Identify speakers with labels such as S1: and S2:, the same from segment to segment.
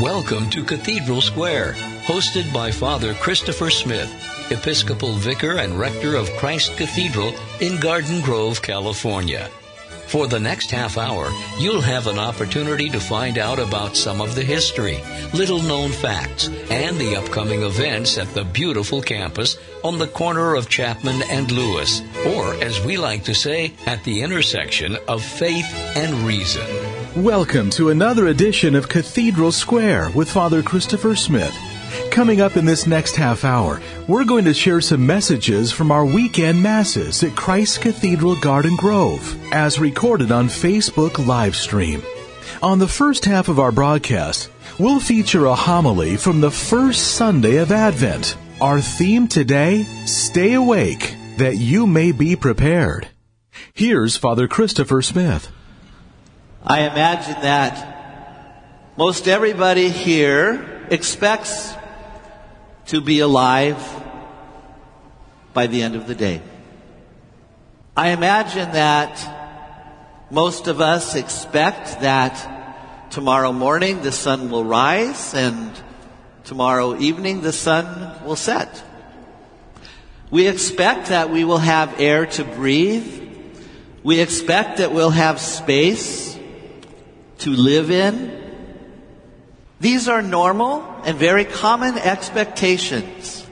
S1: Welcome to Cathedral Square, hosted by Father Christopher Smith, Episcopal Vicar and Rector of Christ Cathedral in Garden Grove, California. For the next half hour, you'll have an opportunity to find out about some of the history, little known facts, and the upcoming events at the beautiful campus on the corner of Chapman and Lewis, or as we like to say, at the intersection of faith and reason.
S2: Welcome to another edition of Cathedral Square with Father Christopher Smith. Coming up in this next half hour, we're going to share some messages from our weekend masses at Christ Cathedral Garden Grove, as recorded on Facebook Livestream. On the first half of our broadcast, we'll feature a homily from the first Sunday of Advent. Our theme today, Stay Awake, that you may be prepared. Here's Father Christopher Smith.
S3: I imagine that most everybody here expects to be alive by the end of the day. I imagine that most of us expect that tomorrow morning the sun will rise and tomorrow evening the sun will set. We expect that we will have air to breathe. We expect that we'll have space to live in. These are normal and very common expectations.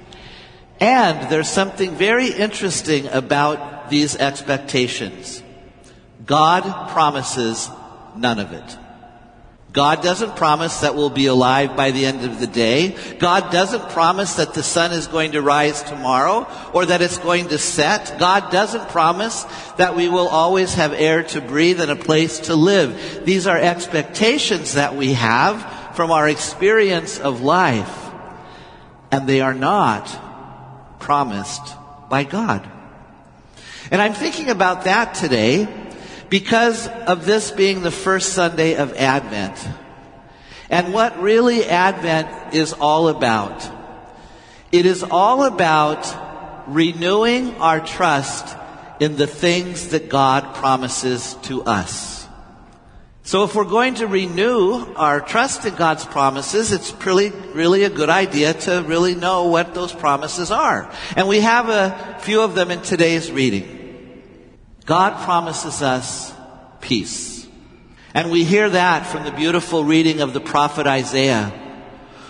S3: And there's something very interesting about these expectations. God promises none of it. God doesn't promise that we'll be alive by the end of the day. God doesn't promise that the sun is going to rise tomorrow or that it's going to set. God doesn't promise that we will always have air to breathe and a place to live. These are expectations that we have from our experience of life, and they are not promised by God. And I'm thinking about that today because of this being the first Sunday of Advent. And what really Advent is all about. It is all about renewing our trust in the things that God promises to us. So if we're going to renew our trust in God's promises, it's really, really a good idea to really know what those promises are. And we have a few of them in today's reading. God promises us peace. And we hear that from the beautiful reading of the prophet Isaiah,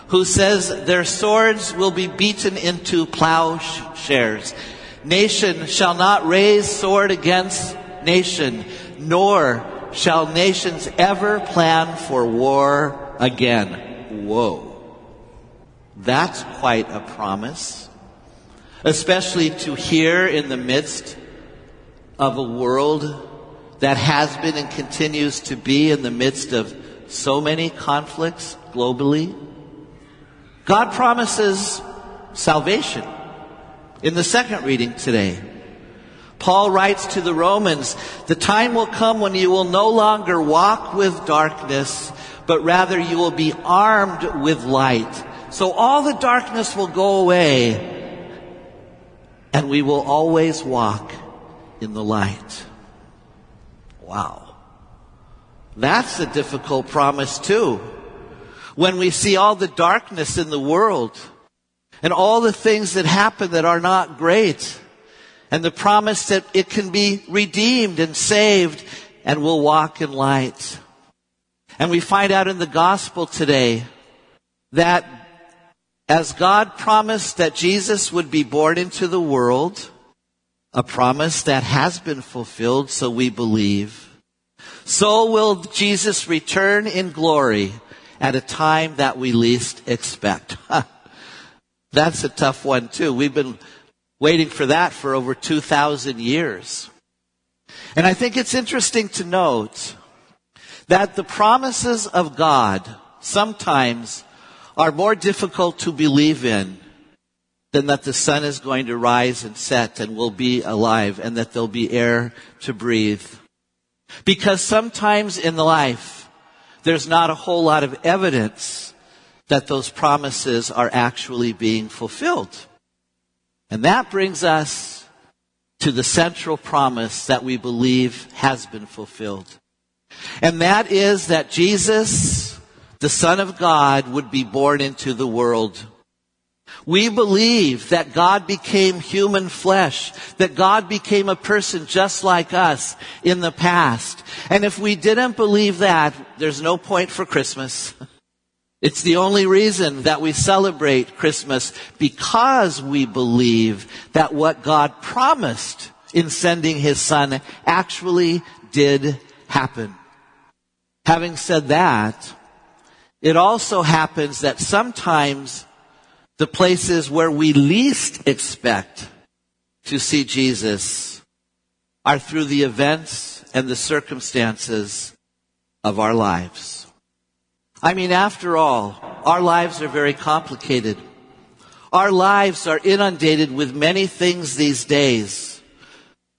S3: who says, their swords will be beaten into plowshares. Nation shall not raise sword against nation, nor shall nations ever plan for war again. Whoa. That's quite a promise. Especially to hear in the midst of a world that has been and continues to be in the midst of so many conflicts globally. God promises salvation in the second reading today. Paul writes to the Romans, the time will come when you will no longer walk with darkness, but rather you will be armed with light. So all the darkness will go away, and we will always walk in the light. Wow. That's a difficult promise too. When we see all the darkness in the world, and all the things that happen that are not great, and the promise that it can be redeemed and saved and will walk in light. And we find out in the gospel today that as God promised that Jesus would be born into the world, a promise that has been fulfilled, so we believe, so will Jesus return in glory at a time that we least expect. That's a tough one too. We've been waiting for that for over 2,000 years. And I think it's interesting to note that the promises of God sometimes are more difficult to believe in than that the sun is going to rise and set and we'll be alive and that there'll be air to breathe. Because sometimes in life, there's not a whole lot of evidence that those promises are actually being fulfilled. And that brings us to the central promise that we believe has been fulfilled. And that is that Jesus, the Son of God would be born into the world. We believe that God became human flesh, that God became a person just like us in the past. And if we didn't believe that, there's no point for Christmas. It's the only reason that we celebrate Christmas because we believe that what God promised in sending his son actually did happen. Having said that, it also happens that sometimes the places where we least expect to see Jesus are through the events and the circumstances of our lives. I mean, after all, our lives are very complicated. Our lives are inundated with many things these days.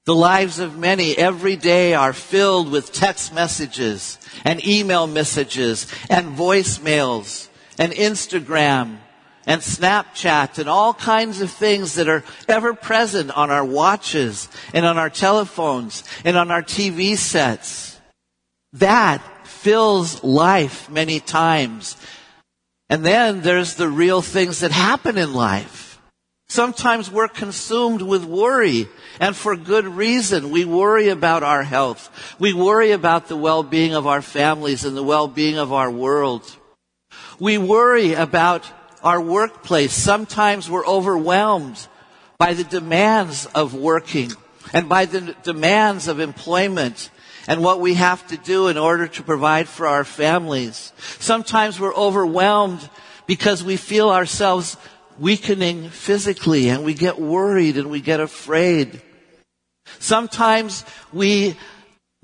S3: The lives of many every day are filled with text messages and email messages and voicemails and Instagram and Snapchat and all kinds of things that are ever present on our watches and on our telephones and on our TV sets. That fills life many times. And then there's the real things that happen in life. Sometimes we're consumed with worry and for good reason. We worry about our health. We worry about the well-being of our families and the well-being of our world. We worry about our workplace. Sometimes we're overwhelmed by the demands of working and by the demands of employment and what we have to do in order to provide for our families. Sometimes we're overwhelmed because we feel ourselves weakening physically and we get worried and we get afraid. Sometimes we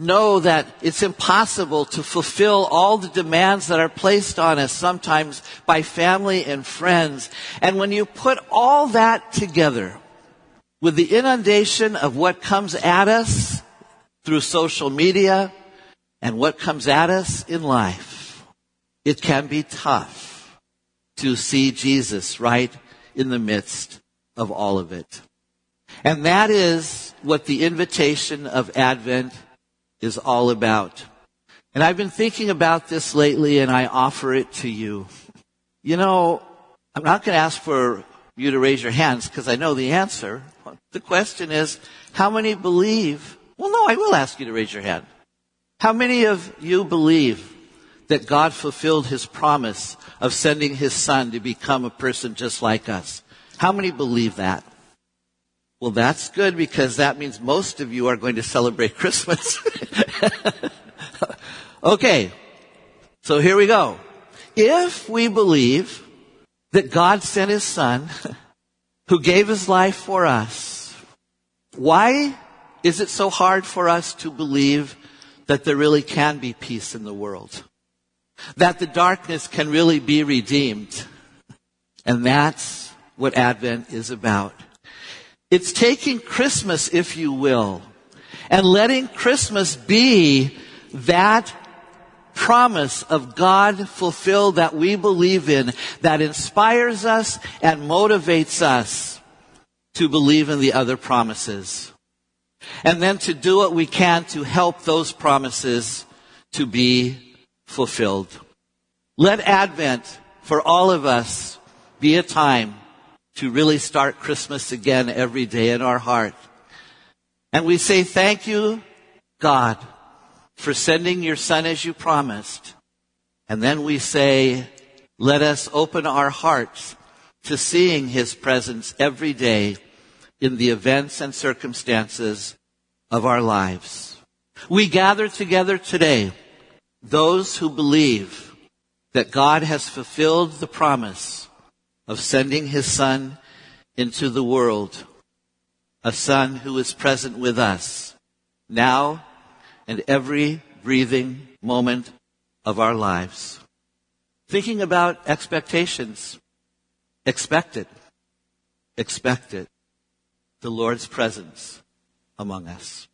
S3: know that it's impossible to fulfill all the demands that are placed on us sometimes by family and friends. And when you put all that together with the inundation of what comes at us through social media and what comes at us in life, it can be tough to see Jesus right in the midst of all of it. And that is what the invitation of Advent is all about. And I've been thinking about this lately and I offer it to you. You know, I'm not going to ask for you to raise your hands because I know the answer. The question is, how many believe? Well, no, I will ask you to raise your hand. How many of you believe that God fulfilled his promise of sending his son to become a person just like us? How many believe that? Well, that's good because that means most of you are going to celebrate Christmas. okay. So here we go. If we believe that God sent his son who gave his life for us, why is it so hard for us to believe that there really can be peace in the world? That the darkness can really be redeemed? And that's what Advent is about. It's taking Christmas, if you will, and letting Christmas be that promise of God fulfilled that we believe in that inspires us and motivates us to believe in the other promises. And then to do what we can to help those promises to be fulfilled. Let Advent for all of us be a time to really start Christmas again every day in our heart. And we say, thank you, God, for sending your son as you promised. And then we say, let us open our hearts to seeing his presence every day in the events and circumstances of our lives. We gather together today those who believe that God has fulfilled the promise of sending his son into the world, a son who is present with us now and every breathing moment of our lives. Thinking about expectations. Expect it. Expect it. The Lord's presence among us.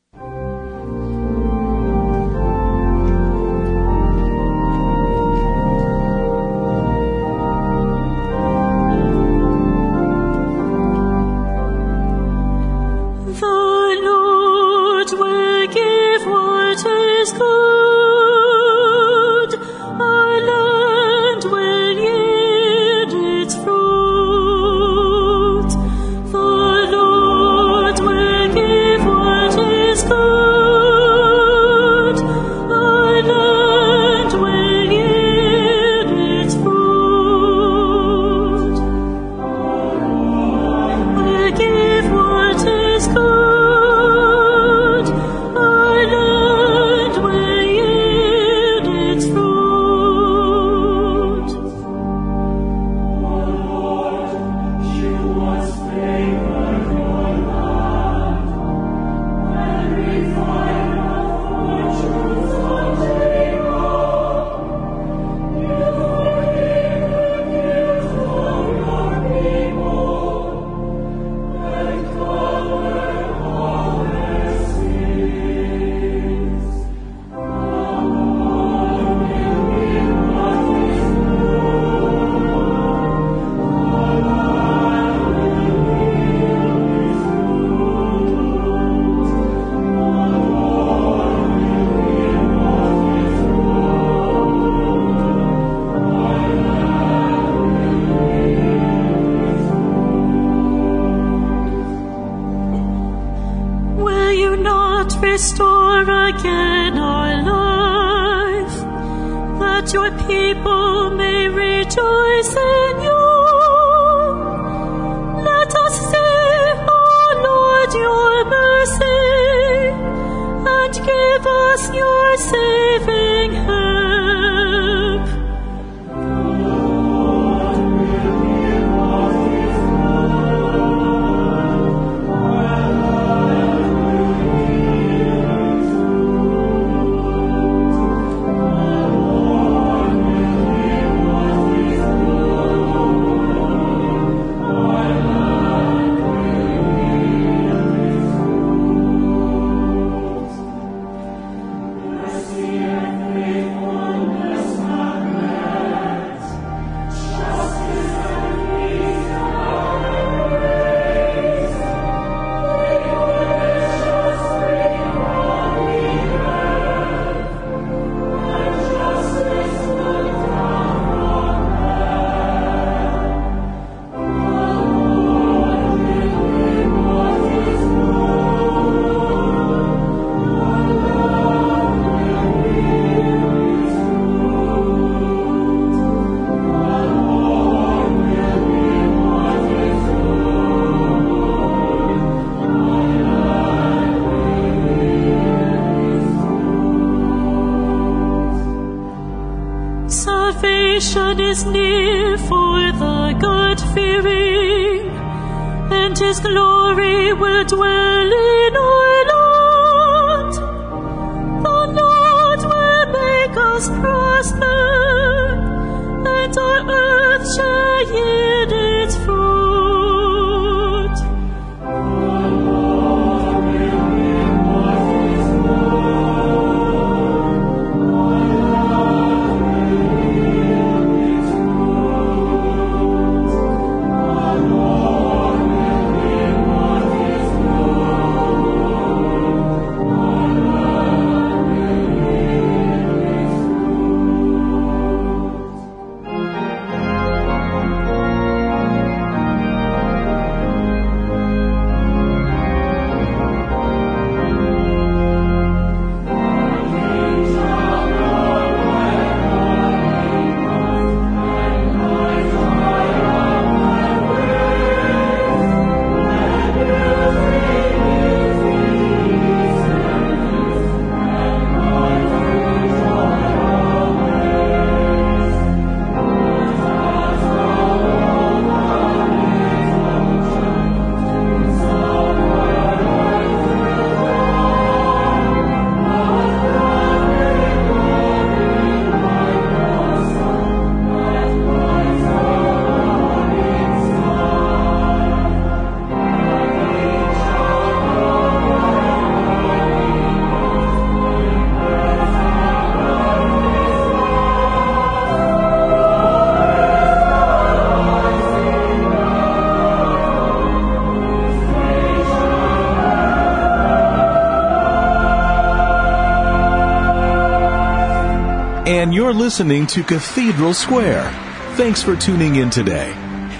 S4: And
S2: you're listening to Cathedral Square. Thanks for tuning in today.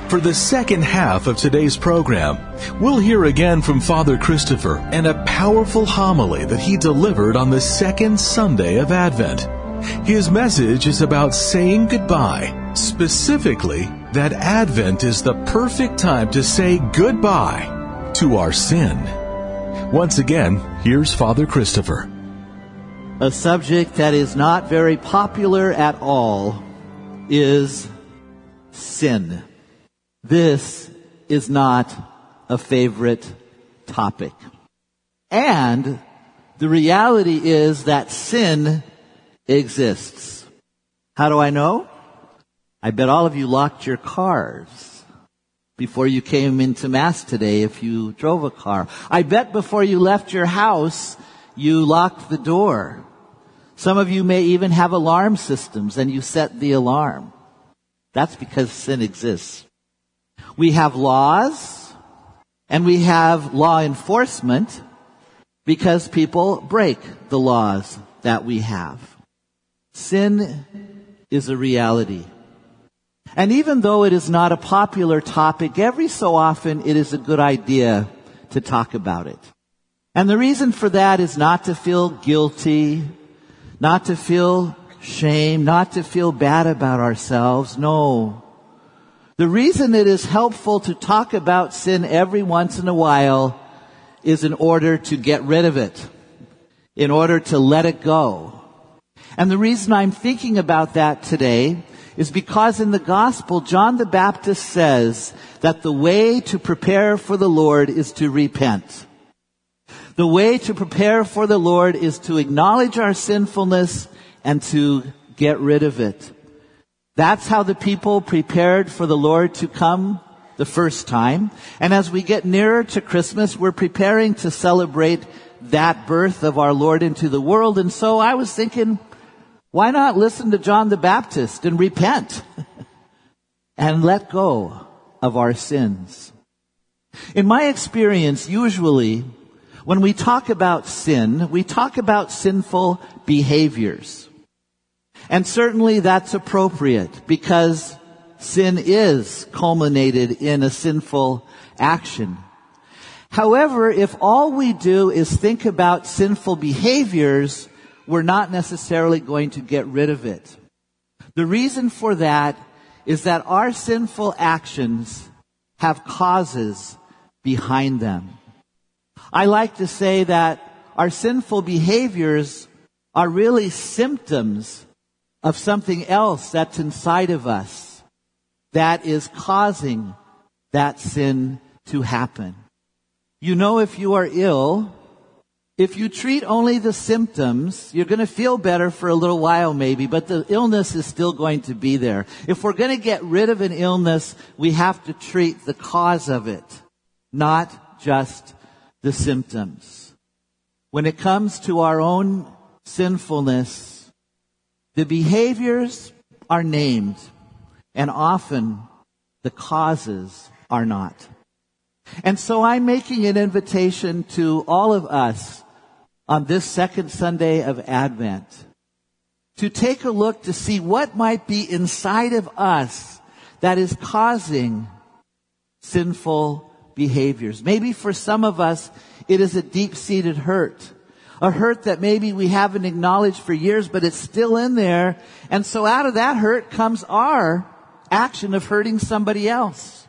S2: For the second half of today's program, we'll hear again from Father Christopher and a powerful homily that he delivered on the second Sunday of Advent. His message is about saying goodbye, specifically that Advent is the perfect time to say goodbye to our sin. Once again, here's Father Christopher.
S3: A subject that is not very popular at all is sin. This is not a favorite topic. And the reality is that sin exists. How do I know? I bet all of you locked your cars before you came into Mass today if you drove a car. I bet before you left your house, you lock the door. Some of you may even have alarm systems and you set the alarm. That's because sin exists. We have laws and we have law enforcement because people break the laws that we have. Sin is a reality. And even though it is not a popular topic, every so often it is a good idea to talk about it. And the reason for that is not to feel guilty, not to feel shame, not to feel bad about ourselves. No. The reason it is helpful to talk about sin every once in a while is in order to get rid of it, in order to let it go. And the reason I'm thinking about that today is because in the gospel, John the Baptist says that the way to prepare for the Lord is to repent. The way to prepare for the Lord is to acknowledge our sinfulness and to get rid of it. That's how the people prepared for the Lord to come the first time. And as we get nearer to Christmas, we're preparing to celebrate that birth of our Lord into the world. And so I was thinking, why not listen to John the Baptist and repent and let go of our sins? In my experience, usually when we talk about sin, we talk about sinful behaviors. And certainly that's appropriate because sin is culminated in a sinful action. However, if all we do is think about sinful behaviors, we're not necessarily going to get rid of it. The reason for that is that our sinful actions have causes behind them. I like to say that our sinful behaviors are really symptoms of something else that's inside of us that is causing that sin to happen. You know if you are ill if you treat only the symptoms, you're going to feel better for a little while maybe, but the illness is still going to be there. If we're going to get rid of an illness, we have to treat the cause of it, not just the symptoms. When it comes to our own sinfulness, the behaviors are named, and often the causes are not. And so I'm making an invitation to all of us on this second Sunday of Advent to take a look to see what might be inside of us that is causing sinful behaviors. Maybe for some of us, it is a deep-seated hurt. A hurt that maybe we haven't acknowledged for years, but it's still in there. And so out of that hurt comes our action of hurting somebody else.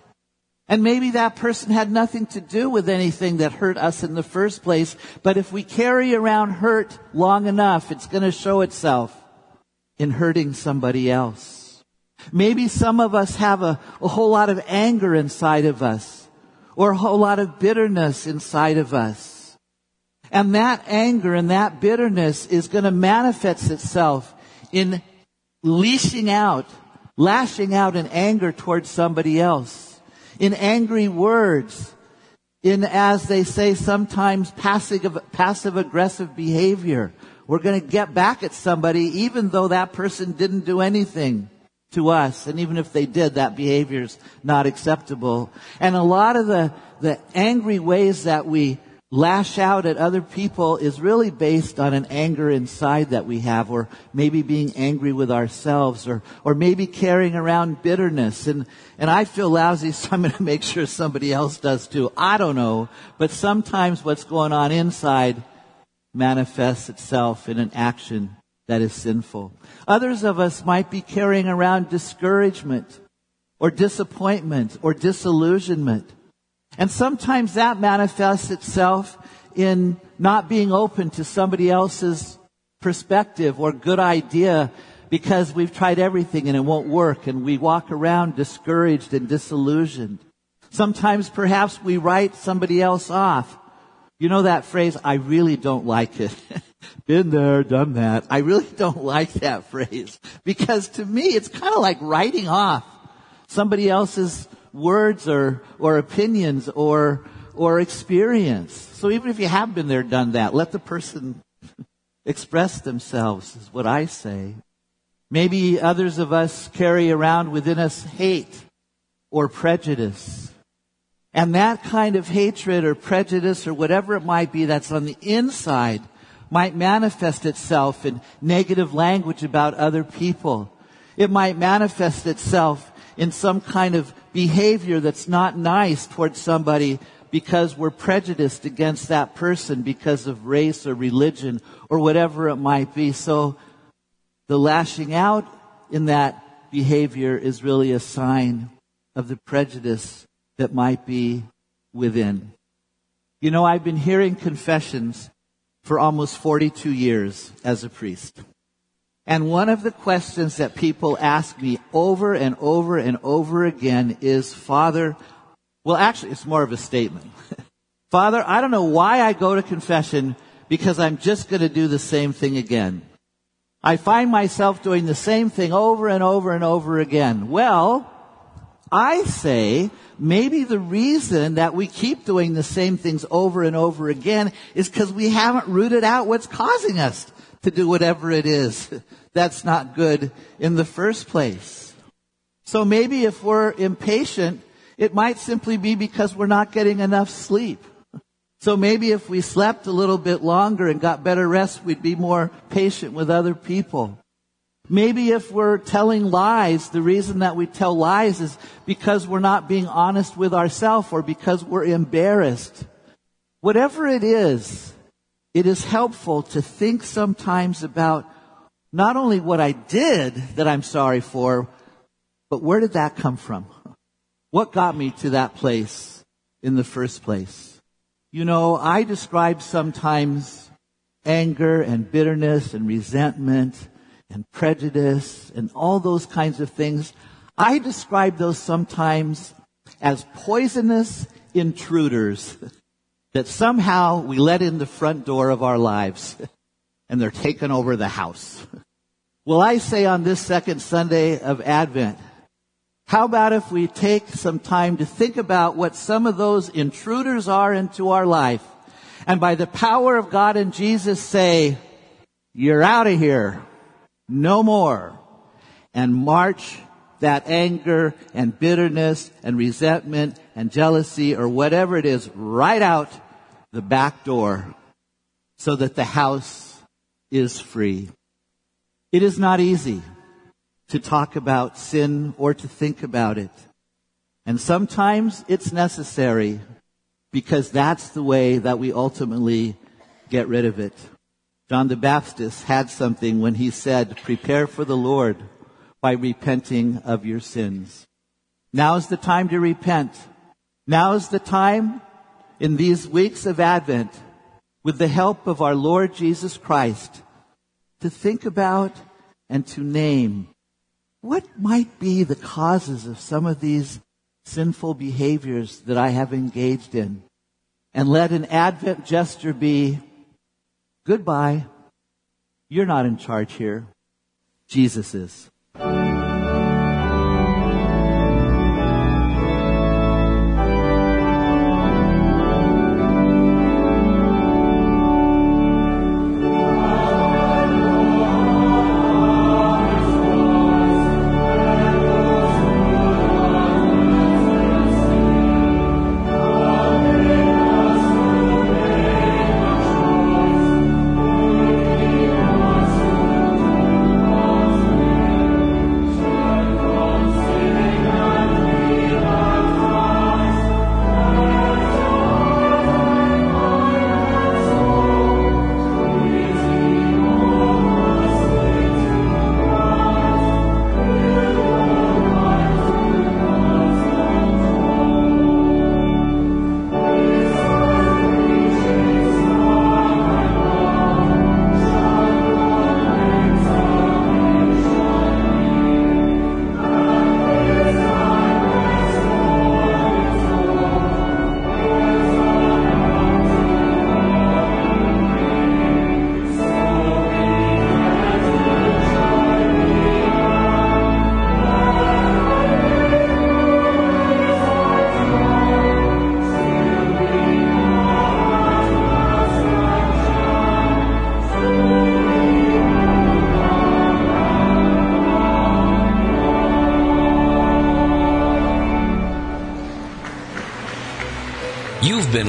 S3: And maybe that person had nothing to do with anything that hurt us in the first place, but if we carry around hurt long enough, it's going to show itself in hurting somebody else. Maybe some of us have a, a whole lot of anger inside of us, or a whole lot of bitterness inside of us. And that anger and that bitterness is going to manifest itself in leashing out, lashing out in anger towards somebody else in angry words, in, as they say, sometimes passive, passive aggressive behavior. We're going to get back at somebody even though that person didn't do anything to us. And even if they did, that behavior is not acceptable. And a lot of the, the angry ways that we lash out at other people is really based on an anger inside that we have, or maybe being angry with ourselves, or, or maybe carrying around bitterness. And, and I feel lousy, so I'm going to make sure somebody else does too. I don't know. But sometimes what's going on inside manifests itself in an action that is sinful. Others of us might be carrying around discouragement, or disappointment, or disillusionment. And sometimes that manifests itself in not being open to somebody else's perspective or good idea because we've tried everything and it won't work and we walk around discouraged and disillusioned. Sometimes perhaps we write somebody else off. You know that phrase, I really don't like it. Been there, done that. I really don't like that phrase because to me it's kind of like writing off somebody else's words or, or opinions or, or experience. So even if you have been there, done that, let the person express themselves is what I say. Maybe others of us carry around within us hate or prejudice. And that kind of hatred or prejudice or whatever it might be that's on the inside might manifest itself in negative language about other people. It might manifest itself in some kind of behavior that's not nice towards somebody because we're prejudiced against that person because of race or religion or whatever it might be. So The lashing out in that behavior is really a sign of the prejudice that might be within. You know, I've been hearing confessions for almost 42 years as a priest. And one of the questions that people ask me over and over and over again is, Father, well, actually, it's more of a statement. Father, I don't know why I go to confession because I'm just going to do the same thing again. I find myself doing the same thing over and over and over again. Well, I say maybe the reason that we keep doing the same things over and over again is because we haven't rooted out what's causing us to do whatever it is that's not good in the first place. So maybe if we're impatient, it might simply be because we're not getting enough sleep. So maybe if we slept a little bit longer and got better rest, we'd be more patient with other people. Maybe if we're telling lies, the reason that we tell lies is because we're not being honest with ourselves or because we're embarrassed. Whatever it is, it is helpful to think sometimes about not only what I did that I'm sorry for, but where did that come from? What got me to that place in the first place? You know, I describe sometimes anger and bitterness and resentment and prejudice and all those kinds of things. I describe those sometimes as poisonous intruders that somehow we let in the front door of our lives and they're taking over the house. Well, I say on this second Sunday of Advent, how about if we take some time to think about what some of those intruders are into our life and by the power of God and Jesus say, you're out of here. No more. And march that anger and bitterness and resentment and jealousy or whatever it is right out the back door so that the house is free. It is not easy to talk about sin or to think about it. And sometimes it's necessary because that's the way that we ultimately get rid of it. John the Baptist had something when he said, prepare for the Lord by repenting of your sins. Now is the time to repent. Now is the time in these weeks of Advent with the help of our Lord Jesus Christ to think about and to name what might be the causes of some of these sinful behaviors that I have engaged in? And let an Advent gesture be, goodbye. You're not in charge here. Jesus is.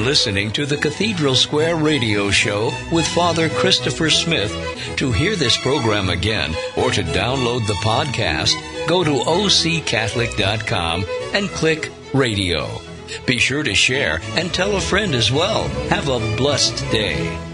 S1: Listening to the Cathedral Square Radio Show with Father Christopher Smith. To hear this program again or to download the podcast, go to occatholic.com and click radio. Be sure to share and tell a friend as well. Have a blessed day.